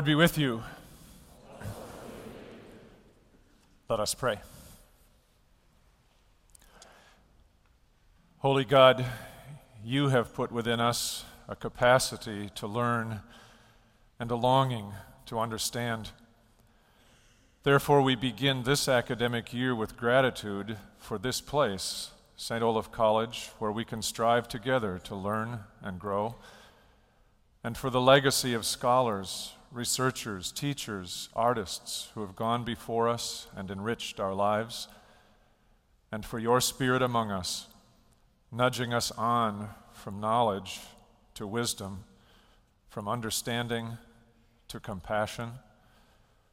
Lord be with you. Let us pray. Holy God, you have put within us a capacity to learn and a longing to understand. Therefore, we begin this academic year with gratitude for this place, St. Olaf College, where we can strive together to learn and grow, and for the legacy of scholars, researchers, teachers, artists who have gone before us and enriched our lives, and for your Spirit among us, nudging us on from knowledge to wisdom, from understanding to compassion,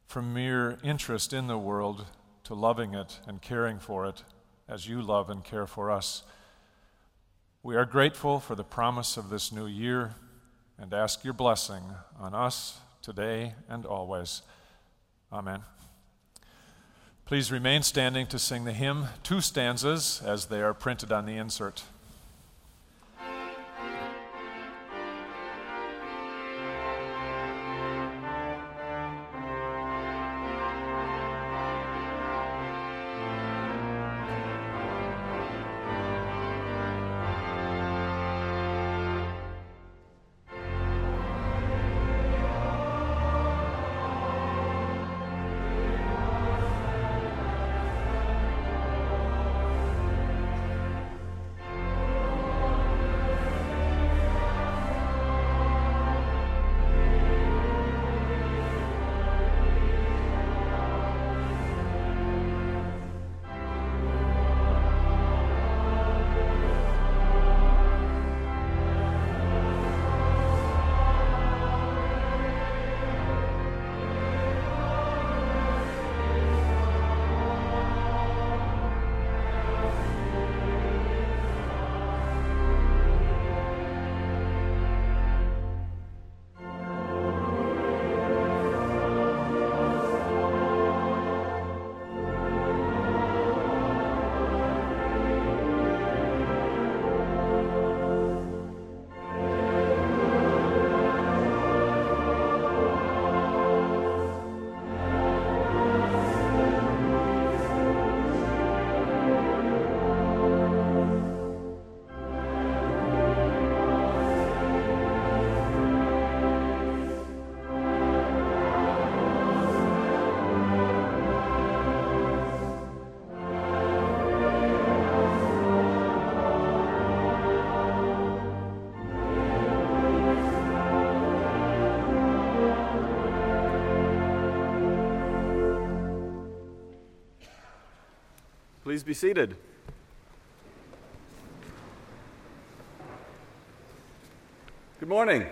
from mere interest in the world to loving it and caring for it as you love and care for us. We are grateful for the promise of this new year and ask your blessing on us today and always. Amen. Please remain standing to sing the hymn, two stanzas, as they are printed on the insert. Please be seated. Good morning.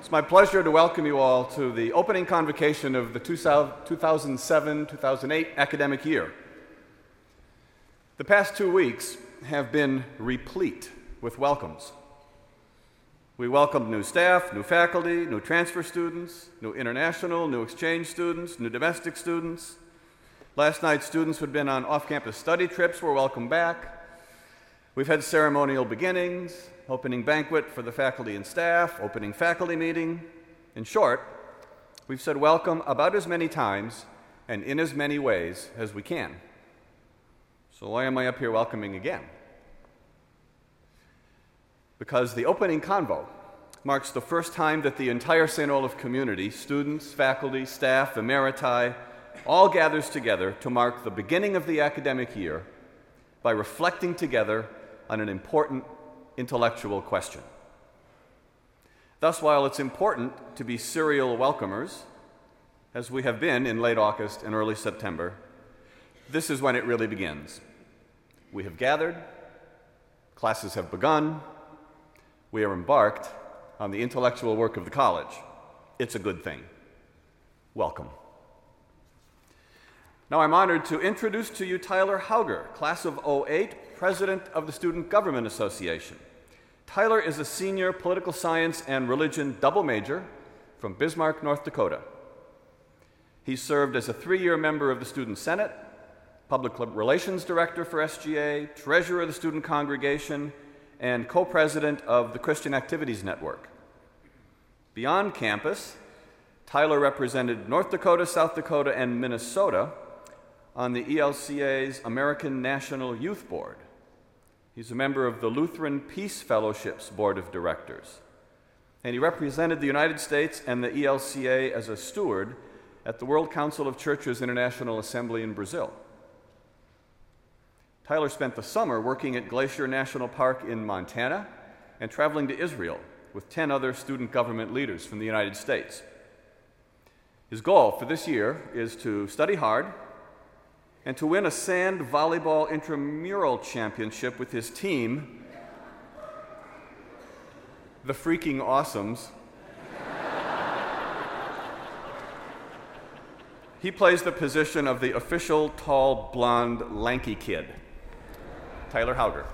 It's my pleasure to welcome you all to the opening convocation of the 2007 2008 academic year. The past two weeks have been replete with welcomes. We welcomed new staff, new faculty, new transfer students, new international, new exchange students, new domestic students. Last night, students who had been on off campus study trips were welcomed back. We've had ceremonial beginnings, opening banquet for the faculty and staff, opening faculty meeting. In short, we've said welcome about as many times and in as many ways as we can. So, why am I up here welcoming again? Because the opening convo marks the first time that the entire St. Olaf community, students, faculty, staff, emeriti, all gathers together to mark the beginning of the academic year by reflecting together on an important intellectual question. Thus, while it's important to be serial welcomers, as we have been in late August and early September, this is when it really begins. We have gathered, classes have begun, we are embarked on the intellectual work of the college. It's a good thing. Welcome. Now I'm honored to introduce to you Tyler Hauger, class of 08, president of the Student Government Association. Tyler is a senior political science and religion double major from Bismarck, North Dakota. He served as a three year member of the Student Senate, public relations director for SGA, treasurer of the student congregation, and co president of the Christian Activities Network. Beyond campus, Tyler represented North Dakota, South Dakota, and Minnesota on the ELCA's American National Youth Board. He's a member of the Lutheran Peace Fellowship's Board of Directors. And he represented the United States and the ELCA as a steward at the World Council of Churches International Assembly in Brazil. Tyler spent the summer working at Glacier National Park in Montana and traveling to Israel with 10 other student government leaders from the United States. His goal for this year is to study hard and to win a sand volleyball intramural championship with his team, the Freaking Awesomes. he plays the position of the official tall, blonde, lanky kid, Tyler Hauger.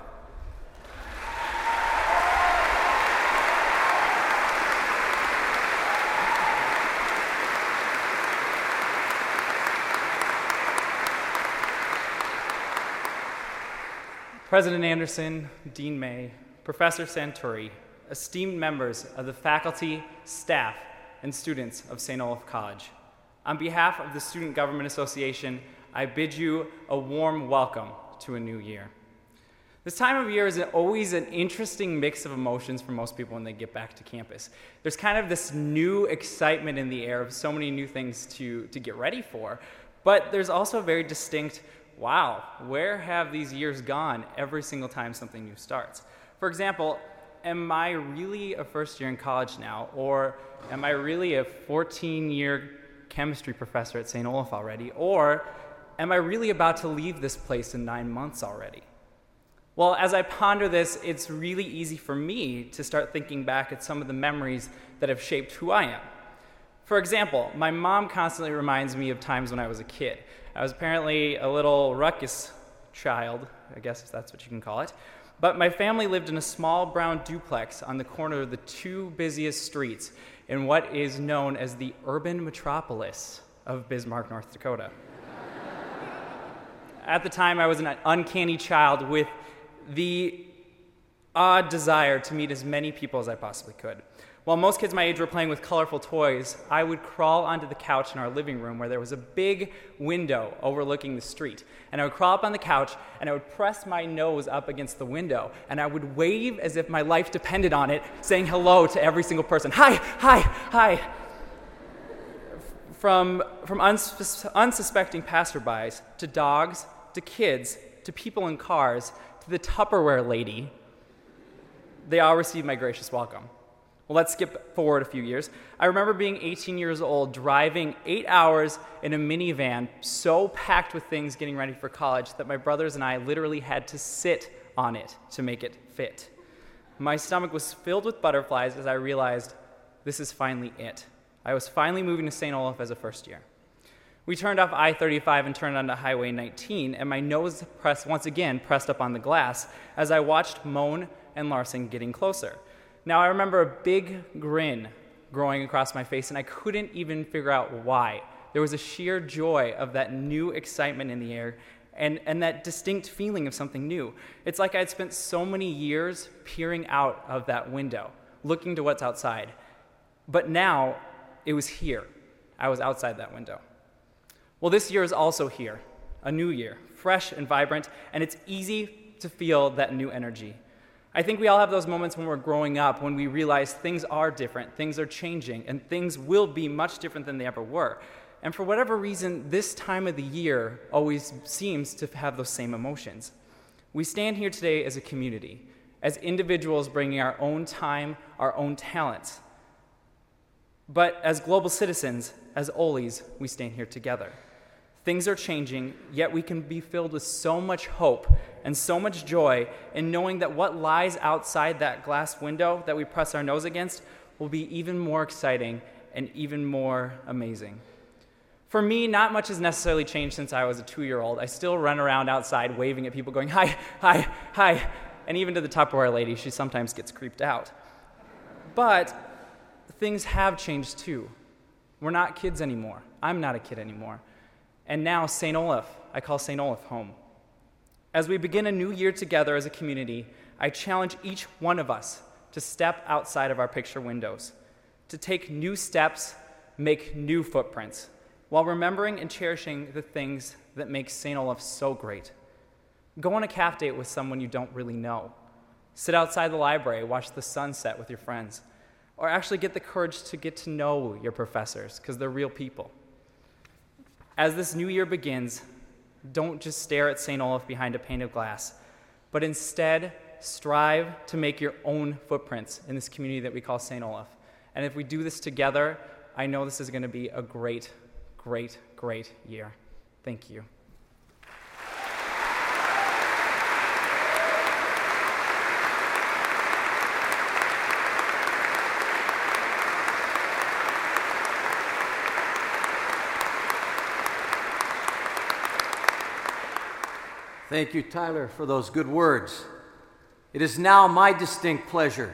President Anderson, Dean May, Professor Santurri, esteemed members of the faculty, staff, and students of St. Olaf College. On behalf of the Student Government Association, I bid you a warm welcome to a new year. This time of year is always an interesting mix of emotions for most people when they get back to campus. There's kind of this new excitement in the air of so many new things to, to get ready for, but there's also a very distinct wow, where have these years gone every single time something new starts? For example, am I really a first year in college now? Or am I really a 14 year chemistry professor at St. Olaf already? Or am I really about to leave this place in nine months already? Well, as I ponder this, it's really easy for me to start thinking back at some of the memories that have shaped who I am. For example, my mom constantly reminds me of times when I was a kid. I was apparently a little ruckus child, I guess that's what you can call it. But my family lived in a small brown duplex on the corner of the two busiest streets in what is known as the urban metropolis of Bismarck, North Dakota. At the time, I was an uncanny child with the odd desire to meet as many people as I possibly could. While most kids my age were playing with colorful toys, I would crawl onto the couch in our living room where there was a big window overlooking the street. And I would crawl up on the couch and I would press my nose up against the window and I would wave as if my life depended on it, saying hello to every single person. Hi, hi, hi. From, from unsus- unsuspecting passerbys to dogs to kids to people in cars to the Tupperware lady, they all received my gracious welcome. Well, let's skip forward a few years. I remember being 18 years old, driving eight hours in a minivan, so packed with things getting ready for college that my brothers and I literally had to sit on it to make it fit. My stomach was filled with butterflies as I realized this is finally it. I was finally moving to St. Olaf as a first year. We turned off I 35 and turned onto Highway 19, and my nose pressed, once again pressed up on the glass as I watched Mohn and Larson getting closer. Now, I remember a big grin growing across my face, and I couldn't even figure out why. There was a sheer joy of that new excitement in the air and, and that distinct feeling of something new. It's like I'd spent so many years peering out of that window, looking to what's outside. But now it was here. I was outside that window. Well, this year is also here, a new year, fresh and vibrant, and it's easy to feel that new energy. I think we all have those moments when we're growing up when we realize things are different, things are changing, and things will be much different than they ever were. And for whatever reason, this time of the year always seems to have those same emotions. We stand here today as a community, as individuals bringing our own time, our own talents. But as global citizens, as Oles, we stand here together. Things are changing, yet we can be filled with so much hope and so much joy in knowing that what lies outside that glass window that we press our nose against will be even more exciting and even more amazing. For me, not much has necessarily changed since I was a two year old. I still run around outside waving at people, going, hi, hi, hi. And even to the Tupperware lady, she sometimes gets creeped out. But things have changed too. We're not kids anymore. I'm not a kid anymore. And now, St. Olaf, I call St. Olaf home. As we begin a new year together as a community, I challenge each one of us to step outside of our picture windows, to take new steps, make new footprints, while remembering and cherishing the things that make St. Olaf so great. Go on a calf date with someone you don't really know. Sit outside the library, watch the sunset with your friends, or actually get the courage to get to know your professors because they're real people. As this new year begins, don't just stare at St. Olaf behind a pane of glass, but instead strive to make your own footprints in this community that we call St. Olaf. And if we do this together, I know this is going to be a great, great, great year. Thank you. Thank you, Tyler, for those good words. It is now my distinct pleasure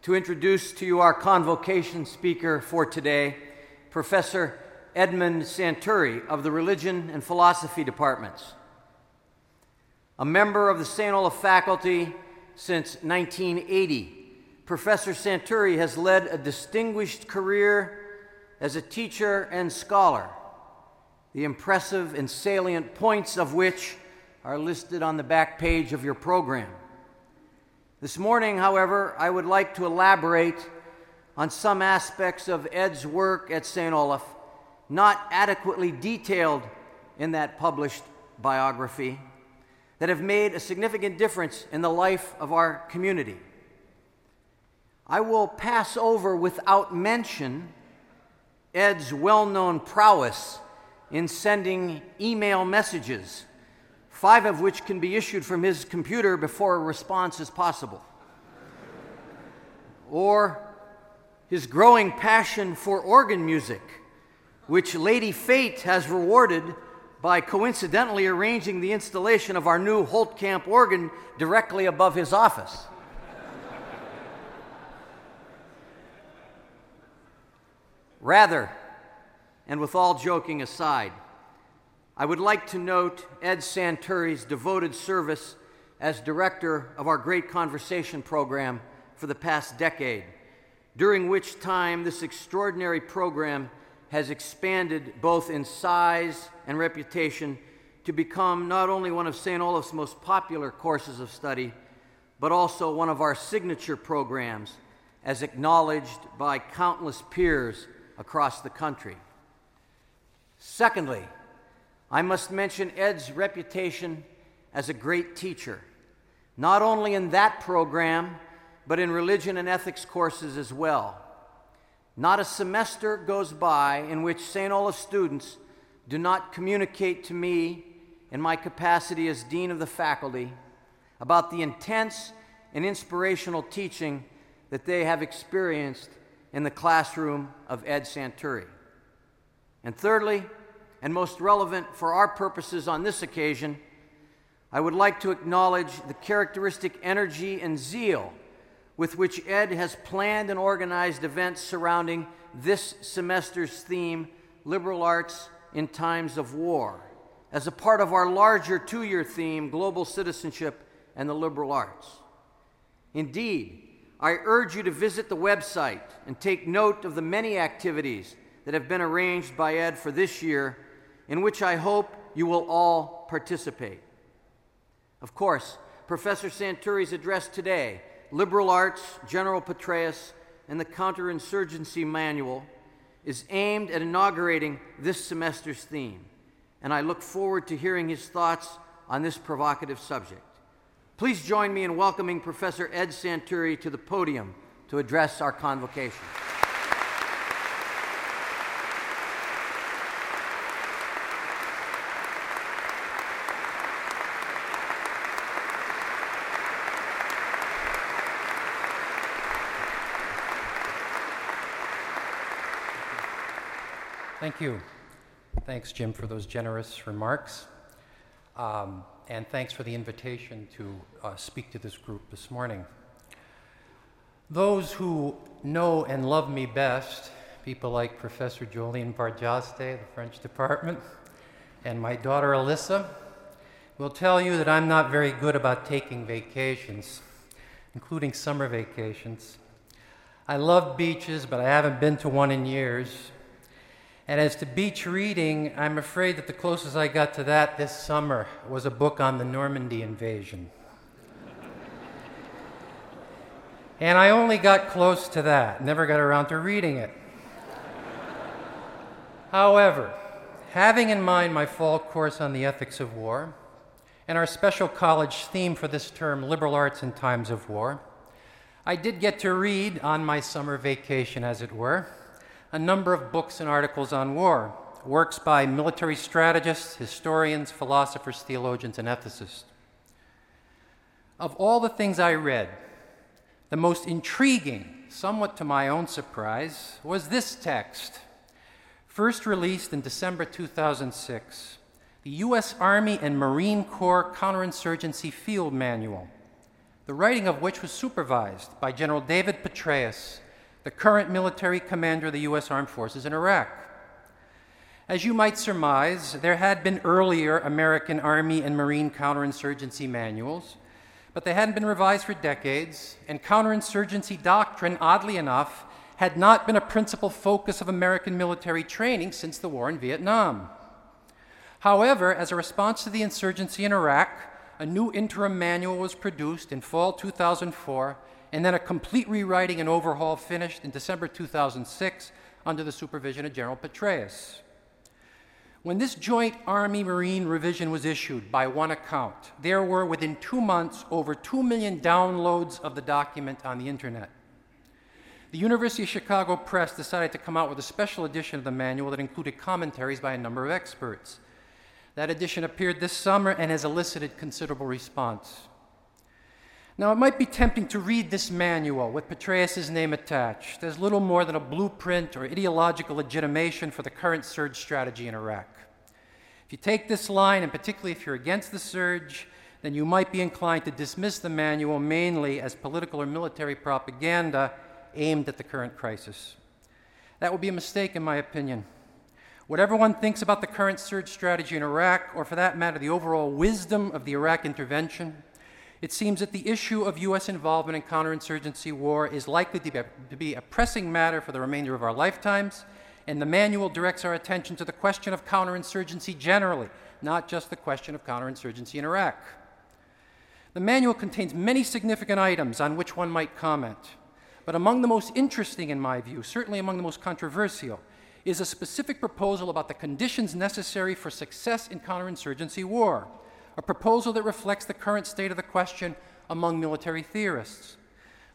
to introduce to you our convocation speaker for today, Professor Edmund Santurri of the Religion and Philosophy Departments. A member of the St. Olaf faculty since 1980, Professor Santurri has led a distinguished career as a teacher and scholar, the impressive and salient points of which are listed on the back page of your program. This morning, however, I would like to elaborate on some aspects of Ed's work at St. Olaf, not adequately detailed in that published biography, that have made a significant difference in the life of our community. I will pass over without mention Ed's well known prowess in sending email messages five of which can be issued from his computer before a response is possible. or his growing passion for organ music, which Lady Fate has rewarded by coincidentally arranging the installation of our new Holtkamp organ directly above his office. Rather, and with all joking aside, I would like to note Ed Santurri's devoted service as director of our Great Conversation program for the past decade, during which time this extraordinary program has expanded both in size and reputation to become not only one of St. Olaf's most popular courses of study, but also one of our signature programs, as acknowledged by countless peers across the country. Secondly, I must mention Ed's reputation as a great teacher, not only in that program, but in religion and ethics courses as well. Not a semester goes by in which St. Olaf students do not communicate to me, in my capacity as Dean of the faculty, about the intense and inspirational teaching that they have experienced in the classroom of Ed Santurri. And thirdly, and most relevant for our purposes on this occasion, I would like to acknowledge the characteristic energy and zeal with which Ed has planned and organized events surrounding this semester's theme, Liberal Arts in Times of War, as a part of our larger two year theme, Global Citizenship and the Liberal Arts. Indeed, I urge you to visit the website and take note of the many activities that have been arranged by Ed for this year in which I hope you will all participate. Of course, Professor Santurri's address today, Liberal Arts, General Petraeus, and the Counterinsurgency Manual, is aimed at inaugurating this semester's theme, and I look forward to hearing his thoughts on this provocative subject. Please join me in welcoming Professor Ed Santurri to the podium to address our convocation. Thank you. Thanks, Jim, for those generous remarks. Um, and thanks for the invitation to uh, speak to this group this morning. Those who know and love me best, people like Professor Jolene Barjasteh, the French department, and my daughter Alyssa, will tell you that I'm not very good about taking vacations, including summer vacations. I love beaches, but I haven't been to one in years. And as to beach reading, I'm afraid that the closest I got to that this summer was a book on the Normandy invasion. and I only got close to that, never got around to reading it. However, having in mind my fall course on the ethics of war and our special college theme for this term, liberal arts in times of war, I did get to read on my summer vacation, as it were, a number of books and articles on war, works by military strategists, historians, philosophers, theologians, and ethicists. Of all the things I read, the most intriguing, somewhat to my own surprise, was this text. First released in December 2006, the U.S. Army and Marine Corps Counterinsurgency Field Manual the writing of which was supervised by General David Petraeus, the current military commander of the U.S. Armed Forces in Iraq. As you might surmise, there had been earlier American Army and Marine counterinsurgency manuals, but they hadn't been revised for decades, and counterinsurgency doctrine, oddly enough, had not been a principal focus of American military training since the war in Vietnam. However, as a response to the insurgency in Iraq, a new interim manual was produced in fall 2004, and then a complete rewriting and overhaul finished in December 2006 under the supervision of General Petraeus. When this joint Army Marine revision was issued, by one account, there were within two months over 2 million downloads of the document on the internet. The University of Chicago Press decided to come out with a special edition of the manual that included commentaries by a number of experts. That edition appeared this summer and has elicited considerable response. Now, it might be tempting to read this manual with Petraeus' name attached as little more than a blueprint or ideological legitimation for the current surge strategy in Iraq. If you take this line, and particularly if you're against the surge, then you might be inclined to dismiss the manual mainly as political or military propaganda aimed at the current crisis. That would be a mistake, in my opinion. Whatever one thinks about the current surge strategy in Iraq, or for that matter, the overall wisdom of the Iraq intervention, it seems that the issue of U.S. involvement in counterinsurgency war is likely to be, a, pressing matter for the remainder of our lifetimes, and the manual directs our attention to the question of counterinsurgency generally, not just the question of counterinsurgency in Iraq. The manual contains many significant items on which one might comment, but among the most interesting, in my view, certainly among the most controversial, is a specific proposal about the conditions necessary for success in counterinsurgency war, a proposal that reflects the current state of the question among military theorists.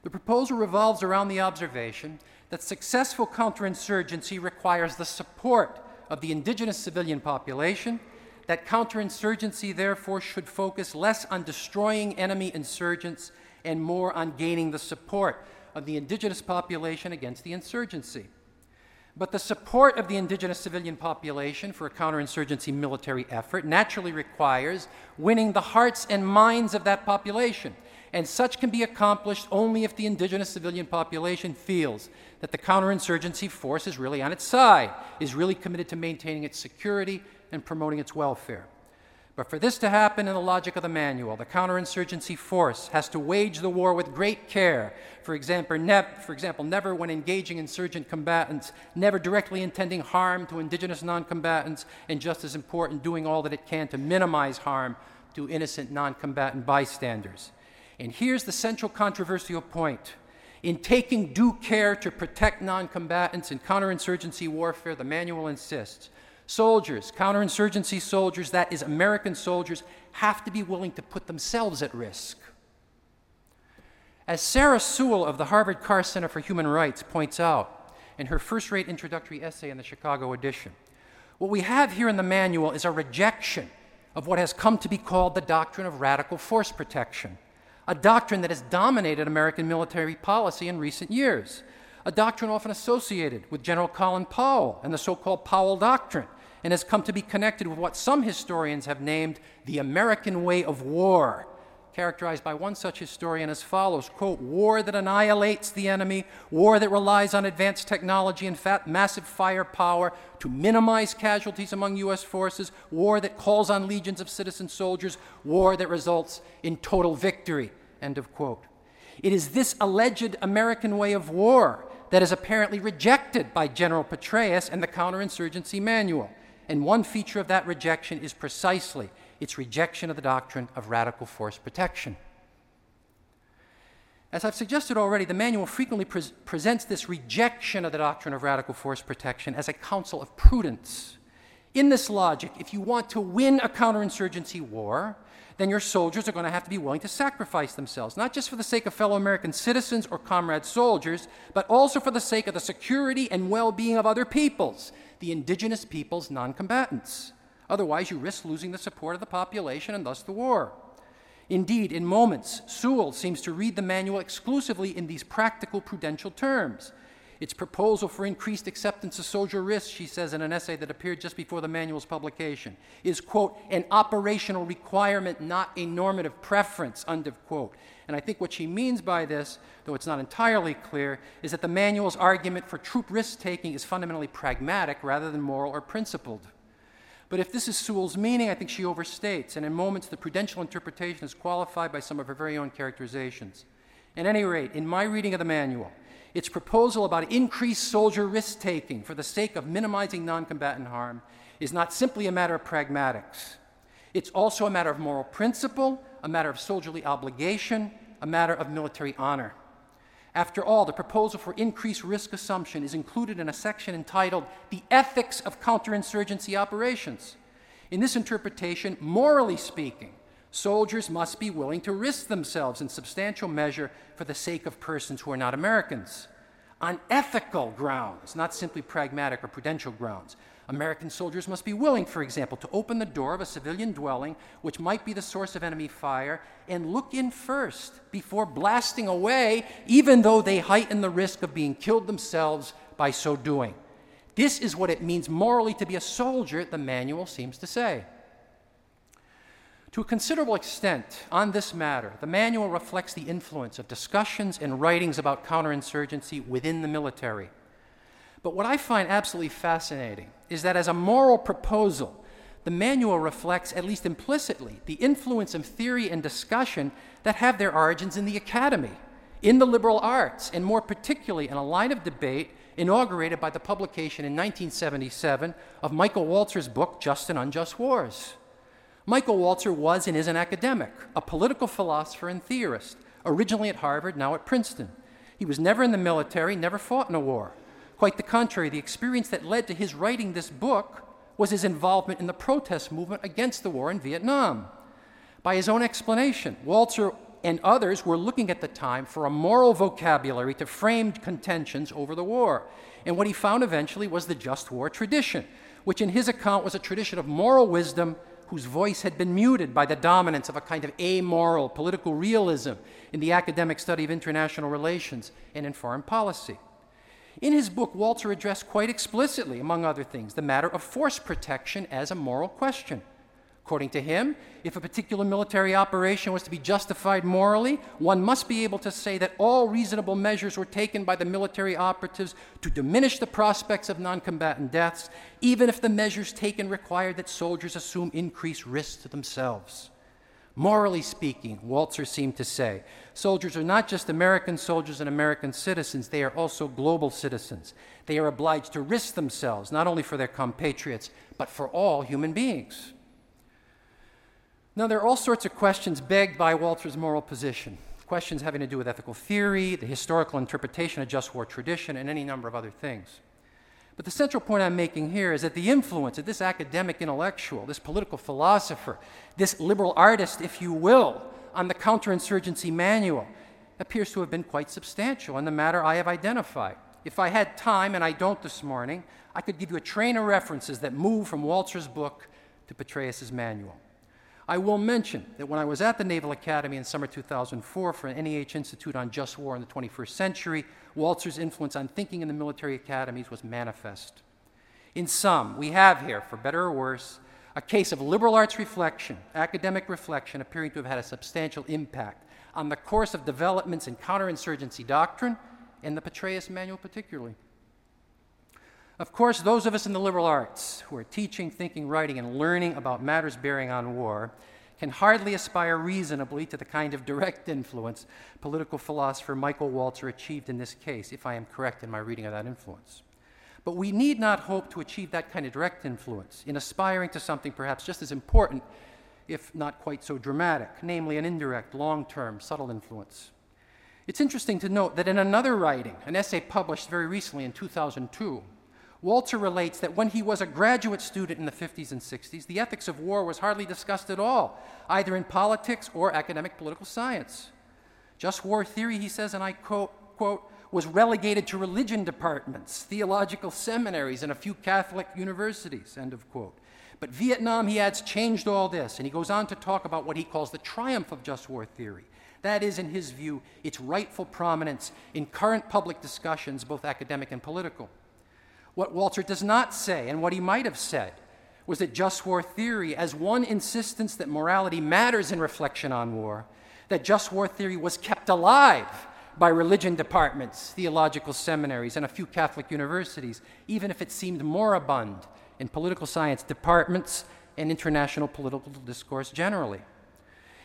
The proposal revolves around the observation that successful counterinsurgency requires the support of the indigenous civilian population, that counterinsurgency therefore should focus less on destroying enemy insurgents and more on gaining the support of the indigenous population against the insurgency. But the support of the indigenous civilian population for a counterinsurgency military effort naturally requires winning the hearts and minds of that population. And such can be accomplished only if the indigenous civilian population feels that the counterinsurgency force is really on its side, is really committed to maintaining its security and promoting its welfare. But for this to happen in the logic of the manual, the counterinsurgency force has to wage the war with great care. For example, for example, never when engaging insurgent combatants, never directly intending harm to indigenous non-combatants, and just as important, doing all that it can to minimize harm to innocent non-combatant bystanders. And here's the central controversial point. In taking due care to protect non-combatants in counterinsurgency warfare, the manual insists Soldiers, counterinsurgency soldiers, that is, American soldiers, have to be willing to put themselves at risk. As Sarah Sewall of the Harvard Carr Center for Human Rights points out in her first rate introductory essay in the Chicago edition, what we have here in the manual is a rejection of what has come to be called the doctrine of radical force protection, a doctrine that has dominated American military policy in recent years a doctrine often associated with General Colin Powell and the so called Powell Doctrine, and has come to be connected with what some historians have named the American way of war, characterized by one such historian as follows quote, war that annihilates the enemy, war that relies on advanced technology and fat, massive firepower to minimize casualties among U.S. forces, war that calls on legions of citizen soldiers, war that results in total victory, end of quote. It is this alleged American way of war that is apparently rejected by General Petraeus and the counterinsurgency manual. And one feature of that rejection is precisely its rejection of the doctrine of radical force protection. As I've suggested already, the manual frequently pre- presents this rejection of the doctrine of radical force protection as a counsel of prudence. In this logic, if you want to win a counterinsurgency war, then your soldiers are going to have to be willing to sacrifice themselves, not just for the sake of fellow American citizens or comrade soldiers, but also for the sake of the security and well being of other peoples, the indigenous peoples, non combatants. Otherwise, you risk losing the support of the population and thus the war. Indeed, in moments, Sewall seems to read the manual exclusively in these practical prudential terms. Its proposal for increased acceptance of soldier risk, she says in an essay that appeared just before the manual's publication, is, quote, an operational requirement, not a normative preference, end of quote. And I think what she means by this, though it's not entirely clear, is that the manual's argument for troop risk taking is fundamentally pragmatic rather than moral or principled. But if this is Sewall's meaning, I think she overstates, and in moments the prudential interpretation is qualified by some of her very own characterizations. At any rate, in my reading of the manual, its proposal about increased soldier risk taking for the sake of minimizing non combatant harm is not simply a matter of pragmatics. It's also a matter of moral principle, a matter of soldierly obligation, a matter of military honor. After all, the proposal for increased risk assumption is included in a section entitled The Ethics of Counterinsurgency Operations. In this interpretation, morally speaking, soldiers must be willing to risk themselves in substantial measure for the sake of persons who are not Americans. On ethical grounds, not simply pragmatic or prudential grounds, American soldiers must be willing, for example, to open the door of a civilian dwelling which might be the source of enemy fire and look in first before blasting away, even though they heighten the risk of being killed themselves by so doing. This is what it means morally to be a soldier, the manual seems to say. To a considerable extent, on this matter, the manual reflects the influence of discussions and writings about counterinsurgency within the military. But what I find absolutely fascinating is that as a moral proposal, the manual reflects, at least implicitly, the influence of theory and discussion that have their origins in the academy, in the liberal arts, and more particularly in a line of debate inaugurated by the publication in 1977 of Michael Walzer's book, Just and Unjust Wars. Michael Walzer was and is an academic, a political philosopher and theorist, originally at Harvard, now at Princeton. He was never in the military, never fought in a war. Quite the contrary, the experience that led to his writing this book was his involvement in the protest movement against the war in Vietnam. By his own explanation, Walzer and others were looking at the time for a moral vocabulary to frame contentions over the war. And what he found eventually was the just war tradition, which in his account was a tradition of moral wisdom whose voice had been muted by the dominance of a kind of amoral political realism in the academic study of international relations and in foreign policy. In his book, Walzer addressed quite explicitly, among other things, the matter of force protection as a moral question. According to him, if a particular military operation was to be justified morally, one must be able to say that all reasonable measures were taken by the military operatives to diminish the prospects of non combatant deaths, even if the measures taken required that soldiers assume increased risk to themselves. Morally speaking, Walzer seemed to say, soldiers are not just American soldiers and American citizens, they are also global citizens. They are obliged to risk themselves, not only for their compatriots, but for all human beings. Now, there are all sorts of questions begged by Walzer's moral position questions having to do with ethical theory, the historical interpretation of just war tradition, and any number of other things. But the central point I'm making here is that the influence of this academic intellectual, this political philosopher, this liberal artist, if you will, on the counterinsurgency manual appears to have been quite substantial in the matter I have identified. If I had time, and I don't this morning, I could give you a train of references that move from Walzer's book to Petraeus's manual. I will mention that when I was at the Naval Academy in summer 2004 for an NEH Institute on Just War in the 21st Century, Walzer's influence on thinking in the military academies was manifest. In sum, we have here, for better or worse, a case of liberal arts reflection, academic reflection, appearing to have had a substantial impact on the course of developments in counterinsurgency doctrine and the Petraeus Manual particularly. Of course, those of us in the liberal arts who are teaching, thinking, writing, and learning about matters bearing on war can hardly aspire reasonably to the kind of direct influence political philosopher Michael Walzer achieved in this case, if I am correct in my reading of that influence. But we need not hope to achieve that kind of direct influence in aspiring to something perhaps just as important, if not quite so dramatic, namely an indirect, long term, subtle influence. It's interesting to note that in another writing, an essay published very recently in 2002, Walzer relates that when he was a graduate student in the 50s and 60s, the ethics of war was hardly discussed at all, either in politics or academic political science. Just war theory, he says, and I quote, quote was relegated to religion departments, theological seminaries, and a few Catholic universities, end of quote. But Vietnam, he adds, changed all this, and he goes on to talk about what he calls the triumph of just war theory. That is, in his view, its rightful prominence in current public discussions, both academic and political. What Walzer does not say, and what he might have said, was that just war theory, as one insistence that morality matters in reflection on war, that just war theory was kept alive by religion departments, theological seminaries, and a few Catholic universities, even if it seemed moribund in political science departments and international political discourse generally.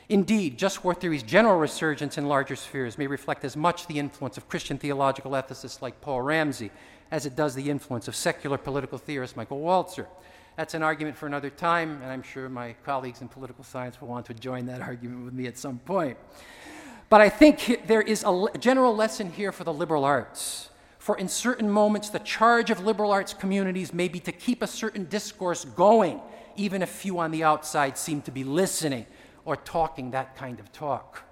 Indeed, just war theory's general resurgence in larger spheres may reflect as much the influence of Christian theological ethicists like Paul Ramsey as it does the influence of secular political theorist Michael Walzer. That's an argument for another time, and I'm sure my colleagues in political science will want to join that argument with me at some point. But I think there is a general lesson here for the liberal arts. For in certain moments, the charge of liberal arts communities may be to keep a certain discourse going, even if few on the outside seem to be listening or talking that kind of talk.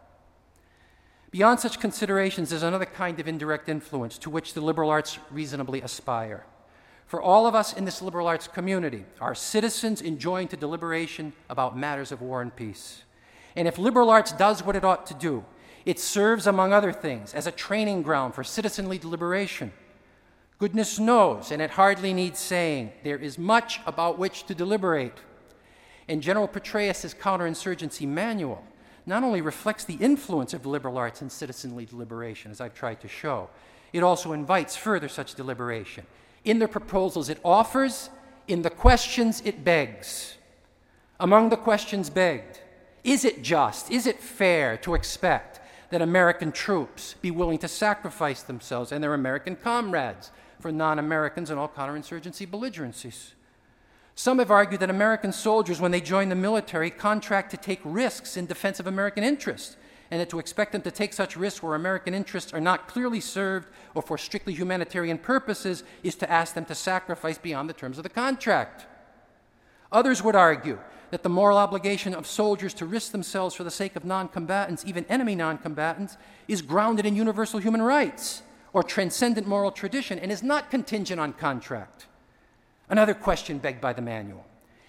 Beyond such considerations, is another kind of indirect influence to which the liberal arts reasonably aspire. For all of us in this liberal arts community are citizens enjoying to deliberation about matters of war and peace. And if liberal arts does what it ought to do, it serves, among other things, as a training ground for citizenly deliberation. Goodness knows, and it hardly needs saying, there is much about which to deliberate. In General Petraeus' counterinsurgency manual not only reflects the influence of liberal arts in citizenly deliberation, as I've tried to show, it also invites further such deliberation. In the proposals it offers, in the questions it begs. Among the questions begged, is it just, is it fair to expect that American troops be willing to sacrifice themselves and their American comrades for non Americans and all counterinsurgency belligerencies? Some have argued that American soldiers, when they join the military, contract to take risks in defense of American interests, and that to expect them to take such risks where American interests are not clearly served or for strictly humanitarian purposes is to ask them to sacrifice beyond the terms of the contract. Others would argue that the moral obligation of soldiers to risk themselves for the sake of non combatants, even enemy non combatants, is grounded in universal human rights or transcendent moral tradition and is not contingent on contract. Another question begged by the manual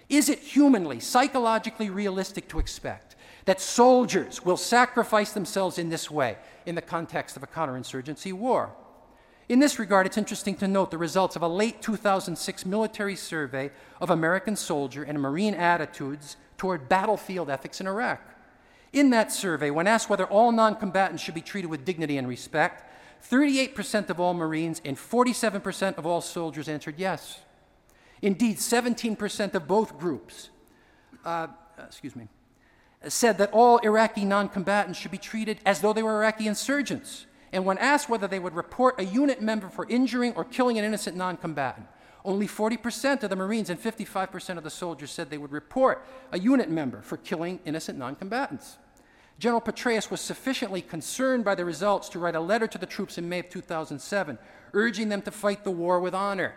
Is it humanly, psychologically realistic to expect that soldiers will sacrifice themselves in this way in the context of a counterinsurgency war? In this regard, it's interesting to note the results of a late 2006 military survey of American soldier and Marine attitudes toward battlefield ethics in Iraq. In that survey, when asked whether all non combatants should be treated with dignity and respect, 38% of all Marines and 47% of all soldiers answered yes. Indeed, 17% of both groups, uh, excuse me, said that all Iraqi non combatants should be treated as though they were Iraqi insurgents. And when asked whether they would report a unit member for injuring or killing an innocent non combatant, only 40% of the Marines and 55% of the soldiers said they would report a unit member for killing innocent non combatants. General Petraeus was sufficiently concerned by the results to write a letter to the troops in May of 2007, urging them to fight the war with honor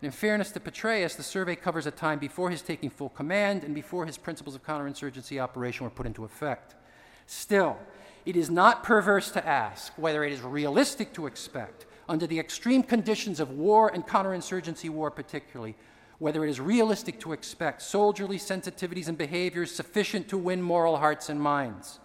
and in fairness to Petraeus, the survey covers a time before his taking full command and before his principles of counterinsurgency operation were put into effect. Still, it is not perverse to ask whether it is realistic to expect, under the extreme conditions of war and counterinsurgency war particularly, whether it is realistic to expect soldierly sensitivities and behaviors sufficient to win moral hearts and minds.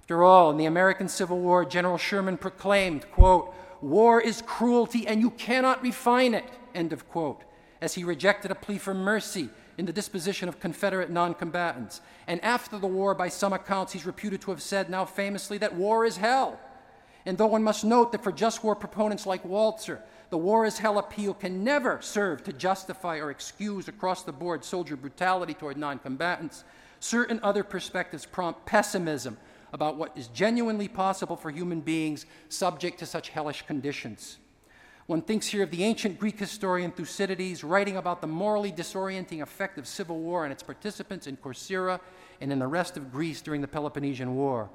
After all, in the American Civil War, General Sherman proclaimed, quote, War is cruelty and you cannot refine it end of quote, as he rejected a plea for mercy in the disposition of Confederate non combatants. And after the war, by some accounts, he's reputed to have said now famously that war is hell. And though one must note that for just war proponents like Walzer, the war is hell appeal can never serve to justify or excuse across the board soldier brutality toward non combatants, certain other perspectives prompt pessimism about what is genuinely possible for human beings subject to such hellish conditions. One thinks here of the ancient Greek historian Thucydides writing about the morally disorienting effect of civil war and its participants in Corcyra and in the rest of Greece during the Peloponnesian War.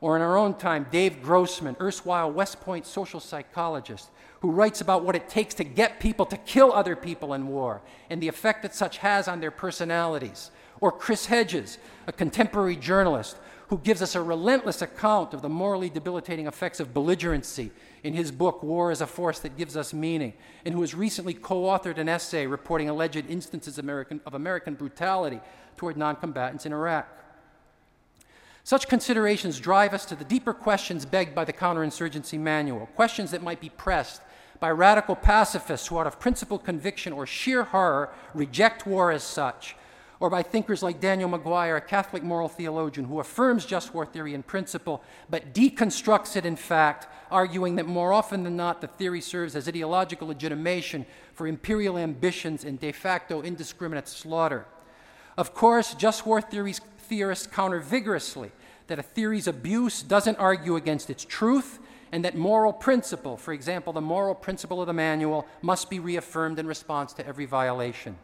Or in our own time, Dave Grossman, erstwhile West Point social psychologist, who writes about what it takes to get people to kill other people in war and the effect that such has on their personalities. Or Chris Hedges, a contemporary journalist, who gives us a relentless account of the morally debilitating effects of belligerency in his book, War as a Force That Gives Us Meaning, and who has recently co authored an essay reporting alleged instances of American, of American brutality toward non combatants in Iraq. Such considerations drive us to the deeper questions begged by the counterinsurgency manual, questions that might be pressed by radical pacifists who, out of principled conviction or sheer horror, reject war as such, or by thinkers like Daniel Maguire, a Catholic moral theologian who affirms just war theory in principle, but deconstructs it in fact, arguing that more often than not the theory serves as ideological legitimation for imperial ambitions and de facto indiscriminate slaughter. Of course, just war theorists counter vigorously that a theory's abuse doesn't argue against its truth and that moral principle, for example, the moral principle of the manual, must be reaffirmed in response to every violation.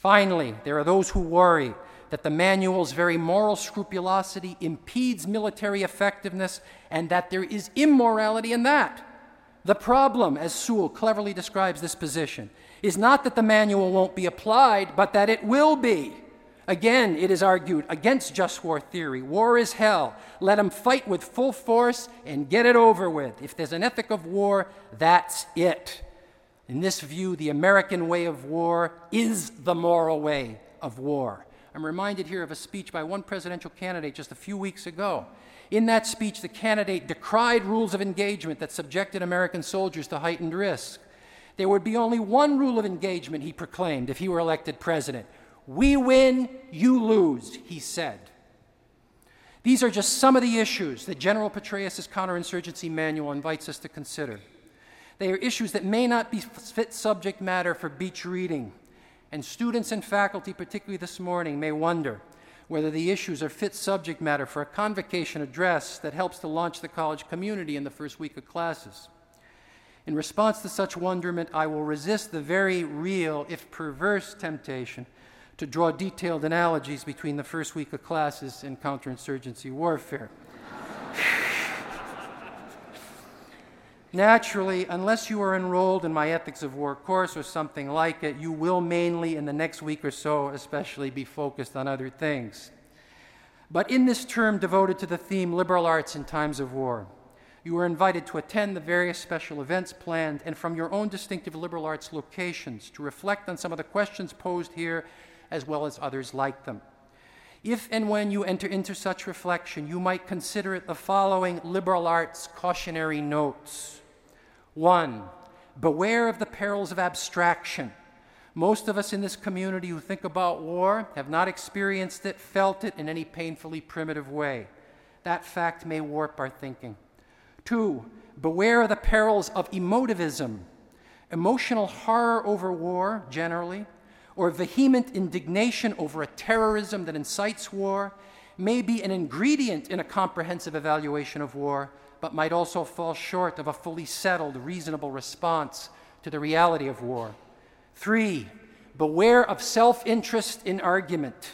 Finally, there are those who worry that the manual's very moral scrupulosity impedes military effectiveness and that there is immorality in that. The problem, as Sewall cleverly describes this position, is not that the manual won't be applied, but that it will be. Again, it is argued against just war theory. War is hell. Let them fight with full force and get it over with. If there's an ethic of war, that's it. In this view, the American way of war is the moral way of war. I'm reminded here of a speech by one presidential candidate just a few weeks ago. In that speech, the candidate decried rules of engagement that subjected American soldiers to heightened risk. There would be only one rule of engagement, he proclaimed, if he were elected president we win, you lose, he said. These are just some of the issues that General Petraeus' counterinsurgency manual invites us to consider. They are issues that may not be fit subject matter for beach reading, and students and faculty, particularly this morning, may wonder whether the issues are fit subject matter for a convocation address that helps to launch the college community in the first week of classes. In response to such wonderment, I will resist the very real, if perverse, temptation to draw detailed analogies between the first week of classes and counterinsurgency warfare. Naturally, unless you are enrolled in my Ethics of War course or something like it, you will mainly, in the next week or so, especially be focused on other things. But in this term devoted to the theme liberal arts in times of war, you are invited to attend the various special events planned and from your own distinctive liberal arts locations to reflect on some of the questions posed here as well as others like them. If and when you enter into such reflection, you might consider it the following liberal arts cautionary notes. One, beware of the perils of abstraction. Most of us in this community who think about war have not experienced it, felt it in any painfully primitive way. That fact may warp our thinking. Two, beware of the perils of emotivism. Emotional horror over war, generally, or vehement indignation over a terrorism that incites war may be an ingredient in a comprehensive evaluation of war, but might also fall short of a fully settled, reasonable response to the reality of war. Three, beware of self interest in argument.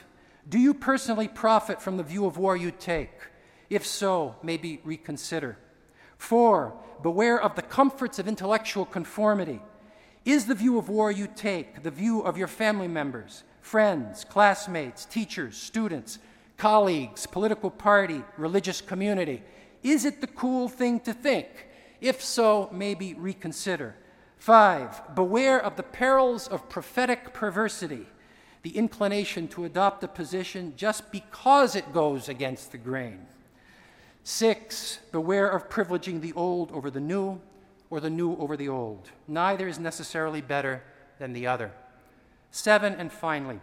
Do you personally profit from the view of war you take? If so, maybe reconsider. Four, beware of the comforts of intellectual conformity. Is the view of war you take the view of your family members, friends, classmates, teachers, students, colleagues, political party, religious community? Is it the cool thing to think? If so, maybe reconsider. Five, beware of the perils of prophetic perversity, the inclination to adopt a position just because it goes against the grain. Six, beware of privileging the old over the new, or the new over the old. Neither is necessarily better than the other. Seven, and finally,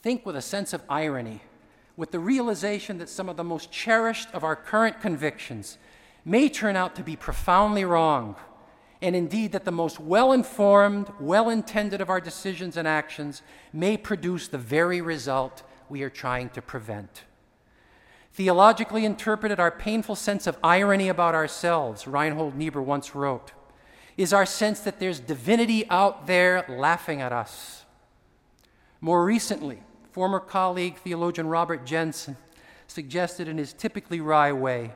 think with a sense of irony, with the realization that some of the most cherished of our current convictions may turn out to be profoundly wrong, and indeed that the most well informed, well intended of our decisions and actions may produce the very result we are trying to prevent. Theologically interpreted, our painful sense of irony about ourselves, Reinhold Niebuhr once wrote, is our sense that there's divinity out there laughing at us. More recently, former colleague theologian Robert Jenson, suggested in his typically wry way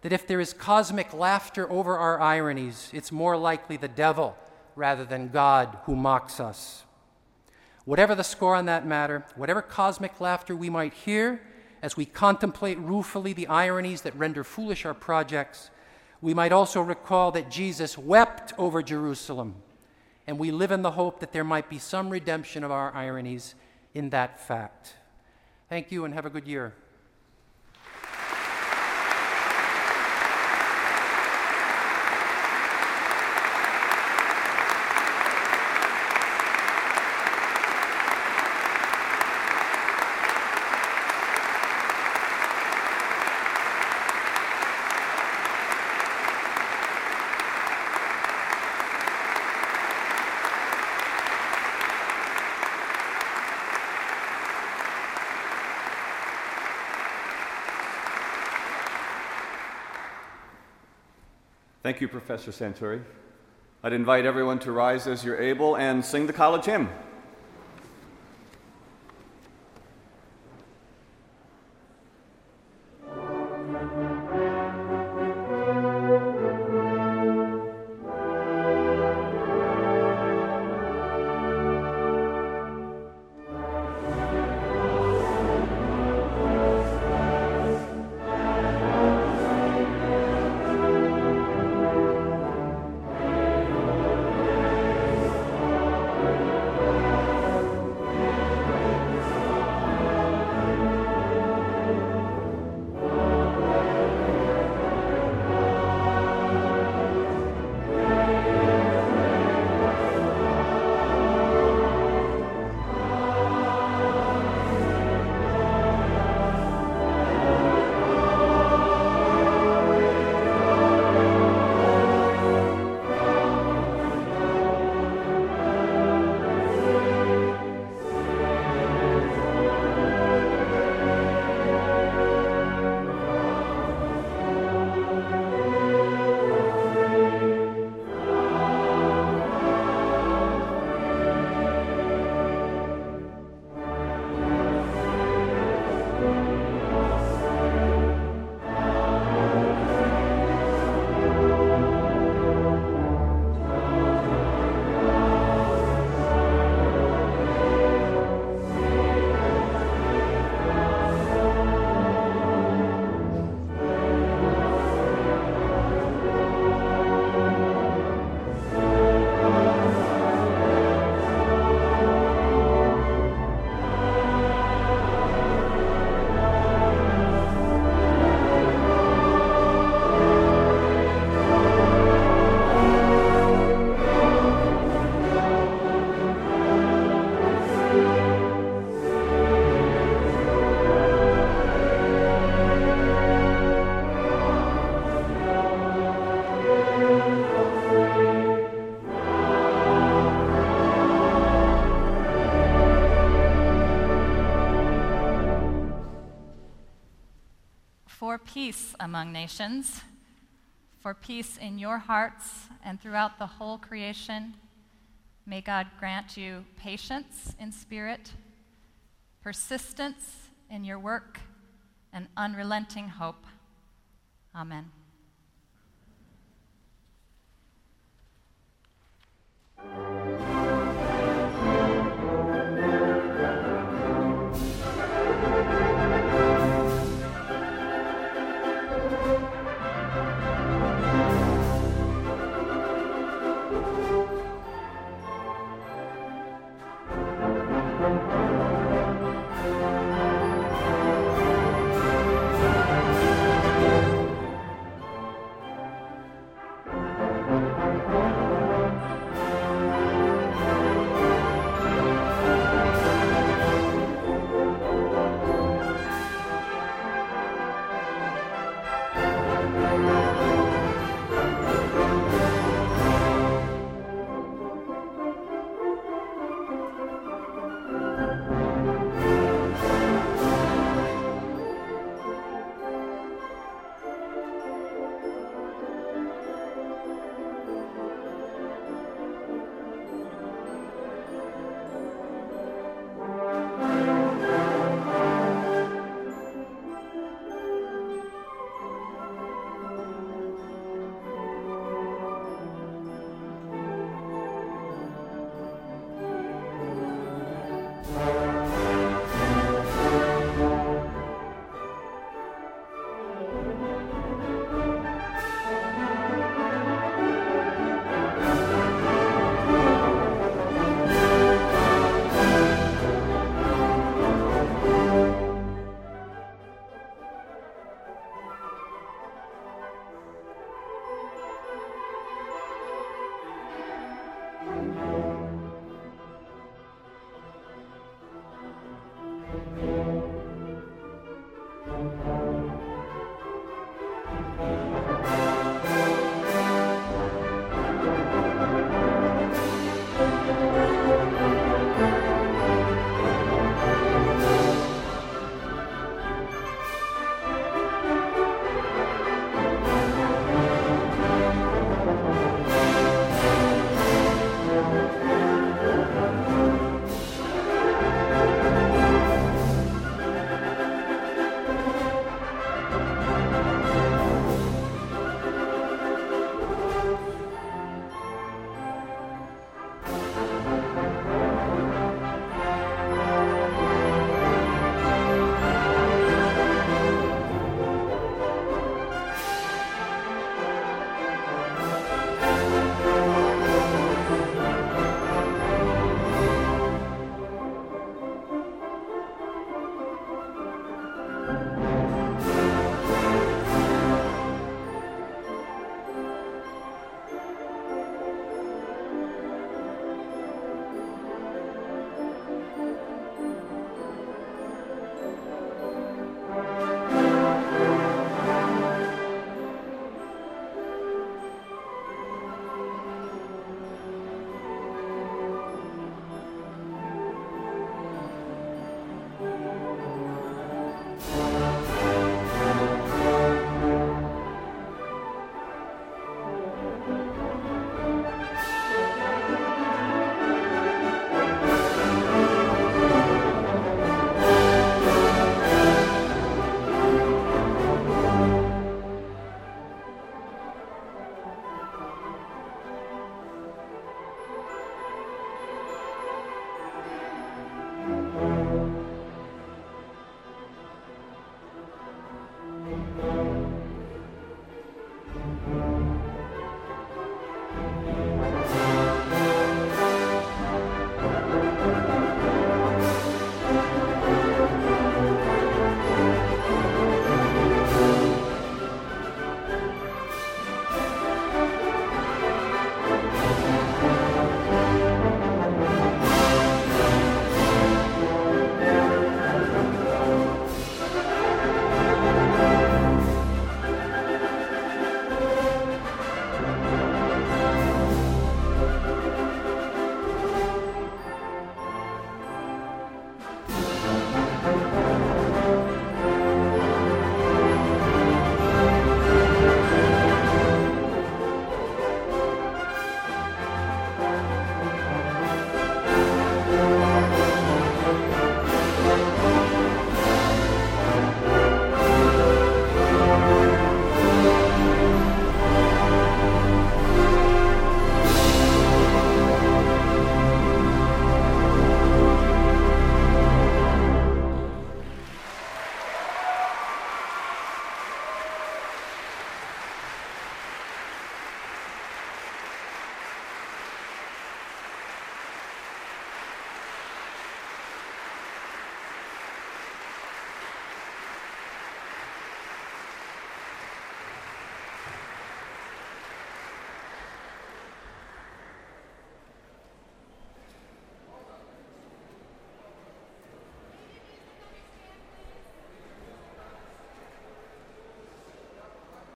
that if there is cosmic laughter over our ironies, it's more likely the devil rather than God who mocks us. Whatever the score on that matter, whatever cosmic laughter we might hear as we contemplate ruefully the ironies that render foolish our projects, we might also recall that Jesus wept over Jerusalem, and we live in the hope that there might be some redemption of our ironies in that fact. Thank you and have a good year. Thank you, Professor Santurri. I'd invite everyone to rise as you're able and sing the college hymn. Among nations, for peace in your hearts and throughout the whole creation. May God grant you patience in spirit, persistence in your work, and unrelenting hope. Amen. Thank you.